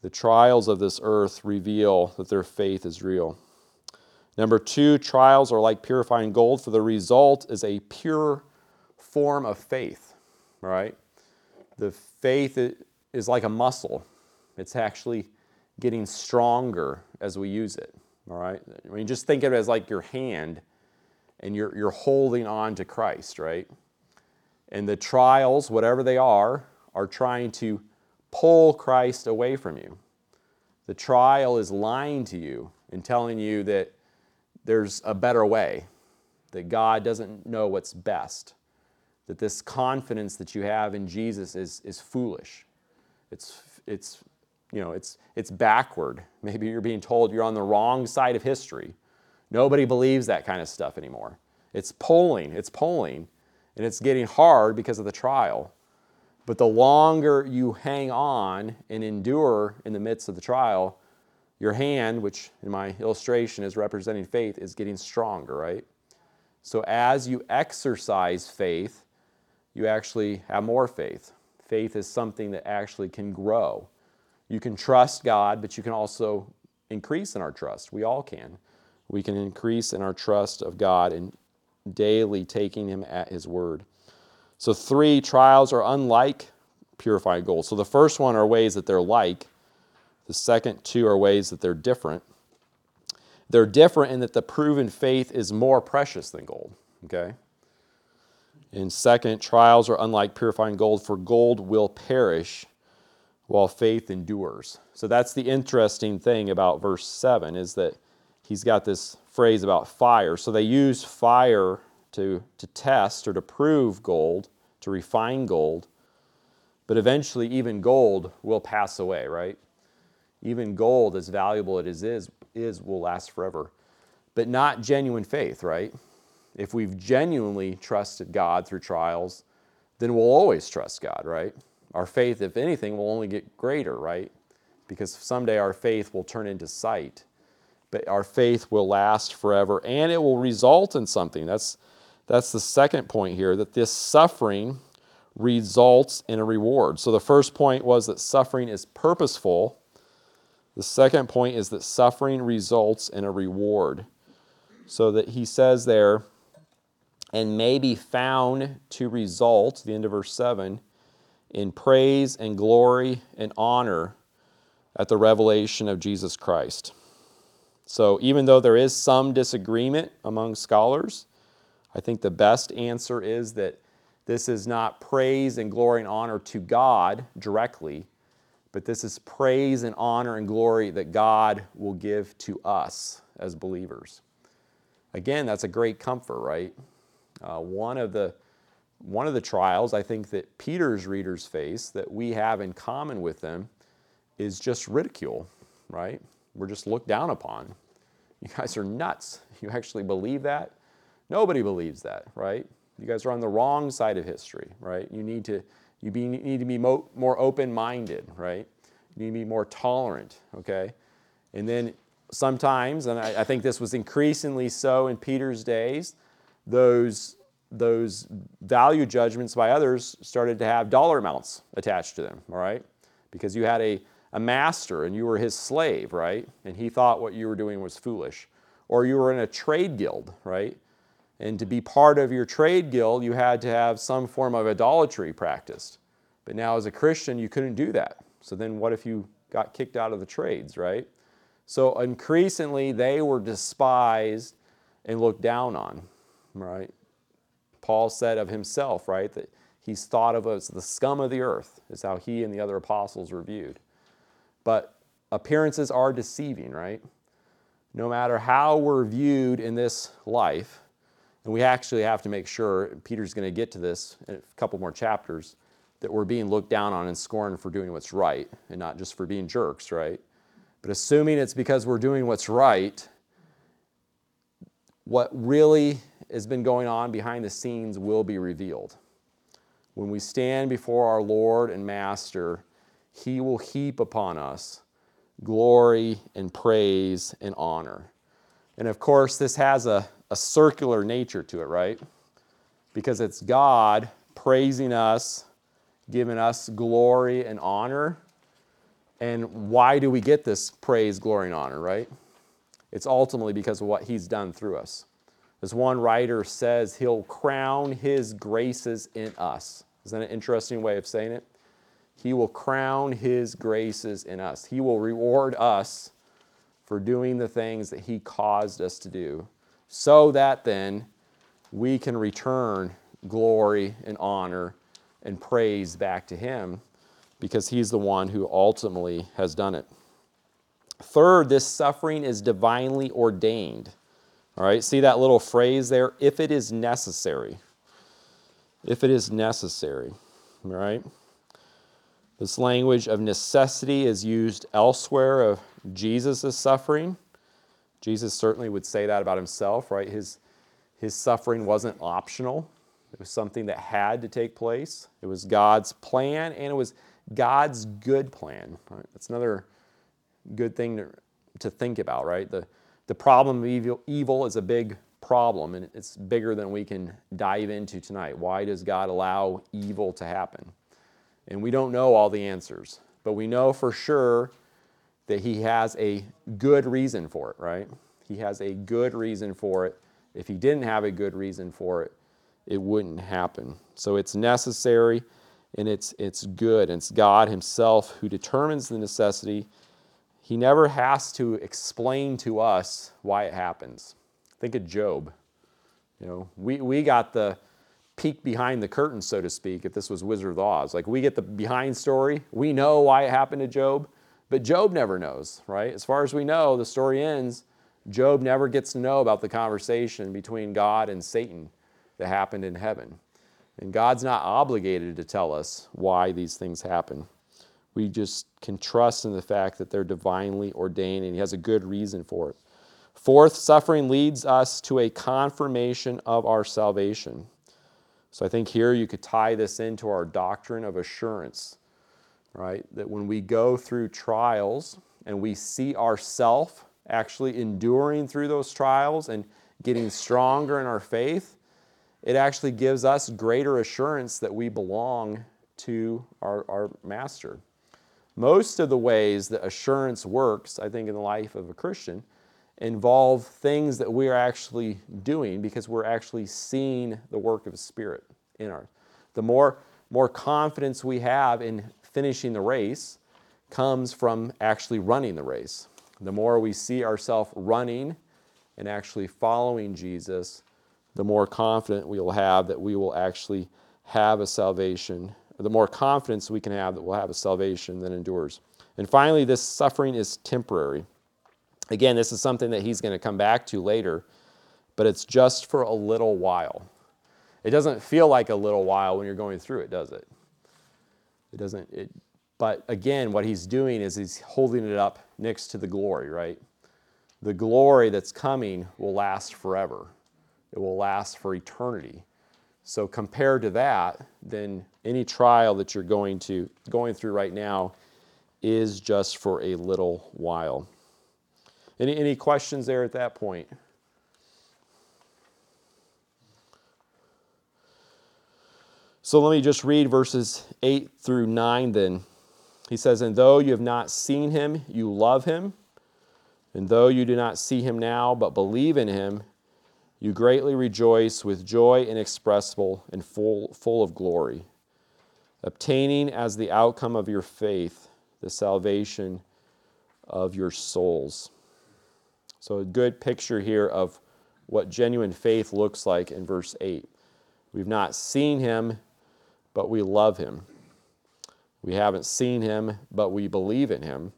The trials of this earth reveal that their faith is real. Number two, trials are like purifying gold, for the result is a pure form of faith, right? The faith is like a muscle, it's actually getting stronger as we use it, all right? I mean, just think of it as like your hand and you're, you're holding on to Christ, right? And the trials, whatever they are, are trying to pull Christ away from you. The trial is lying to you and telling you that there's a better way, that God doesn't know what's best, that this confidence that you have in Jesus is, is foolish. It's, it's, you know, it's, it's backward. Maybe you're being told you're on the wrong side of history. Nobody believes that kind of stuff anymore. It's pulling, it's pulling, and it's getting hard because of the trial. But the longer you hang on and endure in the midst of the trial, your hand, which in my illustration is representing faith, is getting stronger, right? So as you exercise faith, you actually have more faith. Faith is something that actually can grow. You can trust God, but you can also increase in our trust. We all can. We can increase in our trust of God and daily taking Him at His word. So, three trials are unlike purifying gold. So, the first one are ways that they're like, the second two are ways that they're different. They're different in that the proven faith is more precious than gold. Okay? And second, trials are unlike purifying gold, for gold will perish while faith endures. So that's the interesting thing about verse 7 is that he's got this phrase about fire. So they use fire to, to test or to prove gold, to refine gold. But eventually, even gold will pass away, right? even gold, as valuable as it is, is, is will last forever. But not genuine faith, right? If we've genuinely trusted God through trials, then we'll always trust God, right? Our faith, if anything, will only get greater, right? Because someday our faith will turn into sight. But our faith will last forever and it will result in something. That's, that's the second point here that this suffering results in a reward. So the first point was that suffering is purposeful the second point is that suffering results in a reward. So that he says there, and may be found to result, the end of verse 7, in praise and glory and honor at the revelation of Jesus Christ. So, even though there is some disagreement among scholars, I think the best answer is that this is not praise and glory and honor to God directly, but this is praise and honor and glory that God will give to us as believers. Again, that's a great comfort, right? Uh, one of the one of the trials I think that Peter's readers face that we have in common with them is just ridicule, right? We're just looked down upon. You guys are nuts. You actually believe that? Nobody believes that, right? You guys are on the wrong side of history, right? You need to you be, need to be mo- more open minded, right? You need to be more tolerant, okay? And then sometimes, and I, I, think this was increasingly so in Peter's days, those, those value judgments by others started to have dollar amounts attached to them, all right? Because you had a, a master and you were his slave, right? And he thought what you were doing was foolish. or you were in a trade guild, right? And to be part of your trade guild, you had to have some form of idolatry practiced. But now, as a Christian, you couldn't do that. So then, what if you got kicked out of the trades, right? So increasingly, they were despised and looked down on, right? Paul said of himself, right, that he's thought of as the scum of the earth, is how he and the other apostles were viewed. But appearances are deceiving, right? No matter how we're viewed in this life, and we actually have to make sure, Peter's going to get to this in a couple more chapters, that we're being looked down on and scorned for doing what's right and not just for being jerks, right? But assuming it's because we're doing what's right, what really has been going on behind the scenes will be revealed. When we stand before our Lord and Master, He will heap upon us glory and praise and honor. And of course, this has a, a circular nature to it, right? Because it's God praising us, giving us glory and honor. And why do we get this praise, glory, and honor, right? It's ultimately because of what He's done through us. As one writer says, He'll crown His graces in us. Isn't that an interesting way of saying it? He will crown His graces in us. He will reward us for doing the things that He caused us to do, so that then we can return glory and honor and praise back to Him because He's the one who ultimately has done it. Third, this suffering is divinely ordained. All right, see that little phrase there? If it is necessary. If it is necessary. All right? This language of necessity is used elsewhere of Jesus' suffering. Jesus certainly would say that about himself, right? His, his suffering wasn't optional, it was something that had to take place. It was God's plan, and it was God's good plan. Right? That's another good thing to, to think about, right? The, the problem of evil, evil is a big problem, and it's bigger than we can dive into tonight. Why does God allow evil to happen? And we don't know all the answers, but we know for sure that He has a good reason for it, right? He has a good reason for it. If He didn't have a good reason for it, it wouldn't happen. So it's necessary and it's, it's good. And it's God Himself who determines the necessity he never has to explain to us why it happens. Think of Job. You know, we, we got the peek behind the curtain, so to speak, if this was Wizard of Oz. Like we get the behind story. We know why it happened to Job, but Job never knows, right? As far as we know, the story ends. Job never gets to know about the conversation between God and Satan that happened in heaven. And God's not obligated to tell us why these things happen. We just can trust in the fact that they're divinely ordained and He has a good reason for it. Fourth, suffering leads us to a confirmation of our salvation. So I think here you could tie this into our doctrine of assurance, right? That when we go through trials and we see ourself actually enduring through those trials and getting stronger in our faith, it actually gives us greater assurance that we belong to our, our master. Most of the ways that assurance works, I think, in the life of a Christian, involve things that we are actually doing because we're actually seeing the work of the Spirit in our. The more, more confidence we have in finishing the race comes from actually running the race. The more we see ourselves running and actually following Jesus, the more confident we will have that we will actually have a salvation the more confidence we can have that we'll have a salvation that endures. And finally, this suffering is temporary. Again, this is something that he's going to come back to later, but it's just for a little while. It doesn't feel like a little while when you're going through it, does it? It doesn't. It, but again, what he's doing is he's holding it up next to the glory, right? The glory that's coming will last forever. It will last for eternity. So compared to that, then any trial that you're going to going through right now is just for a little while. Any any questions there at that point? So let me just read verses 8 through 9 then. He says, And though you have not seen him, you love him. And though you do not see him now, but believe in him, you greatly rejoice with joy inexpressible and full, full of glory, obtaining as the outcome of your faith the salvation of your souls. So, a good picture here of what genuine faith looks like in verse 8. We've not seen him, but we love him. We haven't seen him, but we believe in him.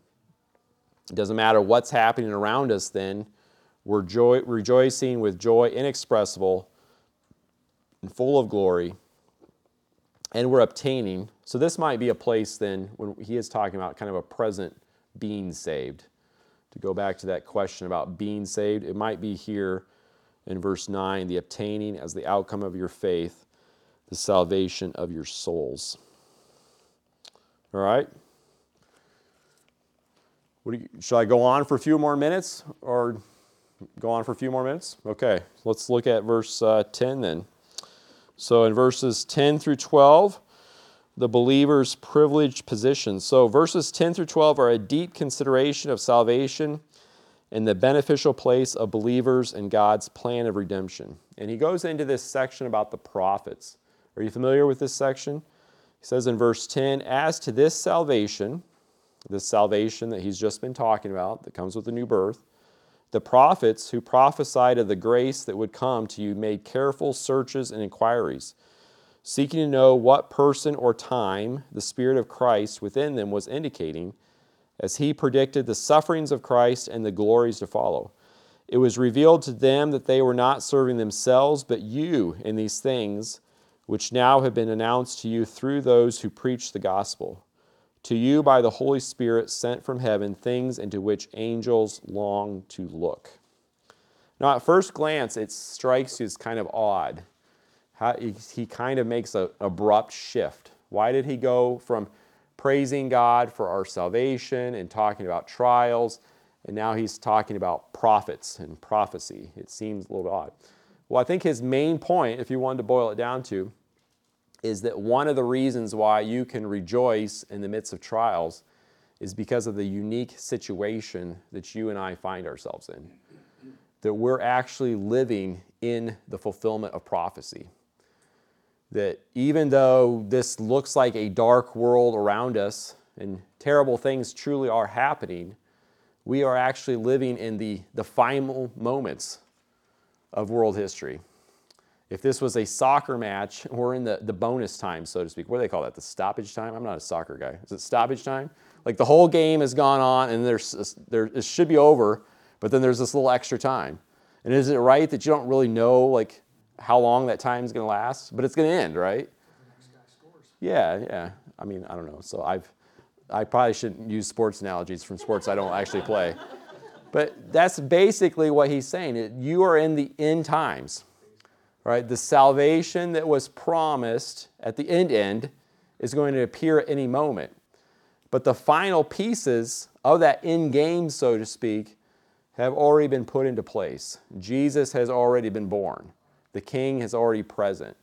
It doesn't matter what's happening around us then, we're joy, rejoicing with joy inexpressible and full of glory, and we're obtaining. So, this might be a place then when he is talking about kind of a present being saved. To go back to that question about being saved, it might be here in verse 9 the obtaining as the outcome of your faith, the salvation of your souls. All right? You, should I go on for a few more minutes or go on for a few more minutes? Okay, let's look at verse uh, 10 then. So in verses 10 through 12, the believer's privileged position. So verses 10 through 12 are a deep consideration of salvation and the beneficial place of believers in God's plan of redemption. And he goes into this section about the prophets. Are you familiar with this section? He says in verse 10 As to this salvation, this salvation that he's just been talking about, that comes with the new birth, the prophets who prophesied of the grace that would come to you made careful searches and inquiries, seeking to know what person or time the Spirit of Christ within them was indicating as he predicted the sufferings of Christ and the glories to follow. It was revealed to them that they were not serving themselves, but you in these things, which now have been announced to you through those who preach the gospel. To you, by the Holy Spirit sent from heaven, things into which angels long to look. Now, at first glance, it strikes you as kind of odd. How, he, kind of makes an abrupt shift. Why did he go from praising God for our salvation and talking about trials, and now he's talking about prophets and prophecy. It seems a little odd. Well, I think his main point, if you wanted to boil it down to, is that one of the reasons why you can rejoice in the midst of trials is because of the unique situation that you and I find ourselves in. That we're actually living in the fulfillment of prophecy that even though this looks like a dark world around us and terrible things truly are happening, we are actually living in the, the final moments of world history. If this was a soccer match, we're in the, the bonus time, so to speak. What do they call that? The stoppage time? I'm not a soccer guy. Is it stoppage time? Like the whole game has gone on and there's, there, it should be over, but then there's this little extra time. And is it right that you don't really know like how long that time is going to last, but it's going to end, right? Yeah, yeah. I mean, I don't know. So I've, I probably shouldn't use sports analogies from sports I don't actually play. But that's basically what he's saying. You are in the end times, right? The salvation that was promised at the end end is going to appear at any moment. But the final pieces of that end game, so to speak, have already been put into place. Jesus has already been born. The king is already present.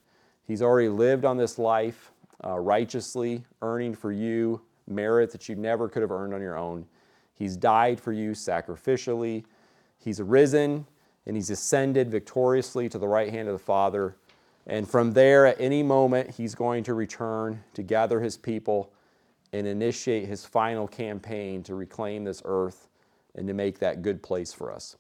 He's already lived on this life uh, righteously, earning for you merit that you never could have earned on your own. He's died for you sacrificially. He's risen and he's ascended victoriously to the right hand of the Father. And from there, at any moment, he's going to return to gather his people and initiate his final campaign to reclaim this earth and to make that good place for us.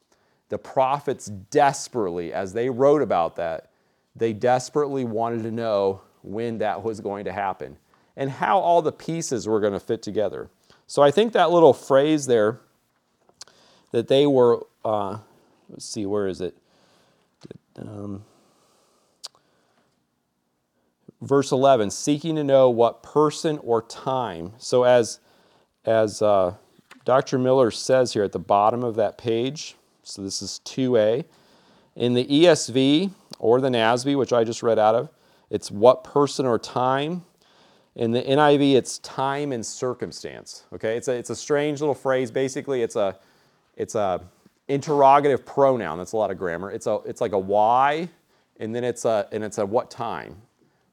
The prophets desperately, as they wrote about that, they desperately wanted to know when that was going to happen and how all the pieces were going to fit together. So I think that little phrase there that they were, uh, let's see, where is it? Um, verse 11 seeking to know what person or time so as as uh, dr miller says here at the bottom of that page so this is 2a. In the ESV or the NASB, which I just read out of, it's what person or time. In the NIV, it's time and circumstance. Okay, it's a, it's a strange little phrase. Basically, it's a it's a interrogative pronoun. That's a lot of grammar. It's a it's like a why, and then it's a and it's a what time.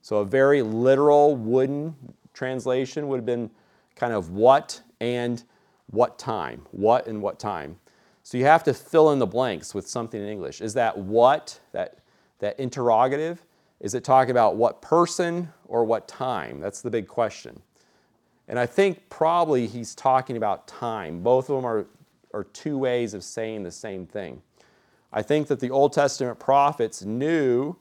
So a very literal wooden translation would have been kind of what and what time. What and what time. So you have to fill in the blanks with something in English. Is that what, that, that interrogative? Is it talking about what person or what time? That's the big question. And I think probably he's talking about time. Both of them are, are two ways of saying the same thing. I think that the Old Testament prophets knew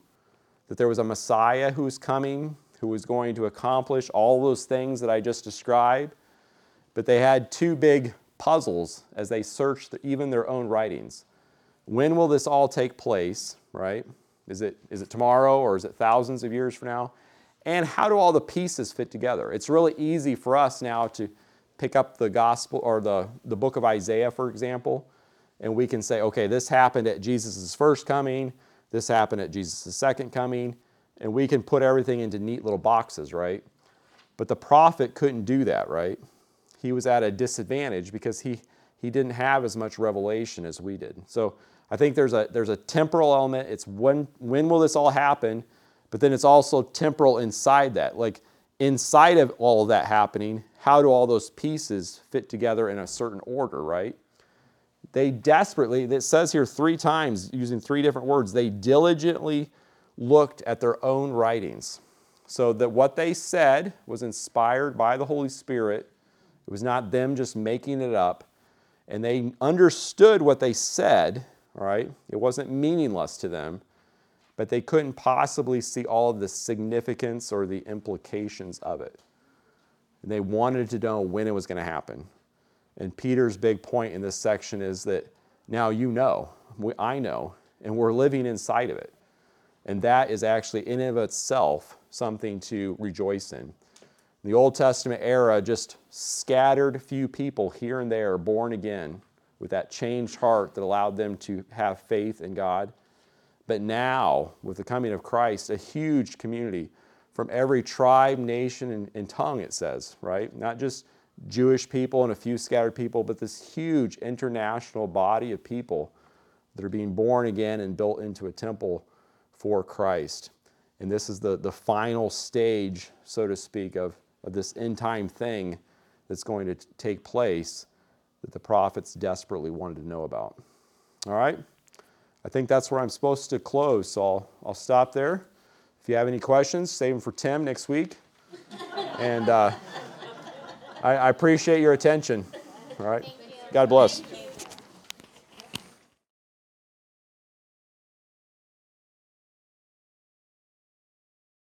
that there was a Messiah who was coming, who was going to accomplish all those things that I just described, but they had two big puzzles as they searched even their own writings. When will this all take place, right? Is it, is it tomorrow or is it thousands of years from now? And how do all the pieces fit together? It's really easy for us now to pick up the gospel or the, the book of Isaiah, for example, and we can say, okay, this happened at Jesus' first coming, this happened at Jesus' second coming, and we can put everything into neat little boxes, right? But the prophet couldn't do that, right? He was at a disadvantage because he, he didn't have as much revelation as we did. So I think there's a, there's a temporal element. It's when, when will this all happen? But then it's also temporal inside that. Like inside of all of that happening, how do all those pieces fit together in a certain order, right? They desperately, it says here three times using three different words, they diligently looked at their own writings. So that what they said was inspired by the Holy Spirit. It was not them just making it up. And they understood what they said, all right? It wasn't meaningless to them, but they couldn't possibly see all of the significance or the implications of it. And they wanted to know when it was going to happen. And Peter's big point in this section is that now you know, I know, and we're living inside of it. And that is actually, in and of itself, something to rejoice in. The Old Testament era just scattered few people here and there born again with that changed heart that allowed them to have faith in God. But now, with the coming of Christ, a huge community from every tribe, nation, and, and tongue, it says, right? Not just Jewish people and a few scattered people, but this huge international body of people that are being born again and built into a temple for Christ. And this is the, the final stage, so to speak, of, of this end time thing that's going to t- take place that the prophets desperately wanted to know about. All right? I think that's where I'm supposed to close, so I'll, I'll stop there. If you have any questions, save them for Tim next week. and uh, I, I appreciate your attention. All right? God bless.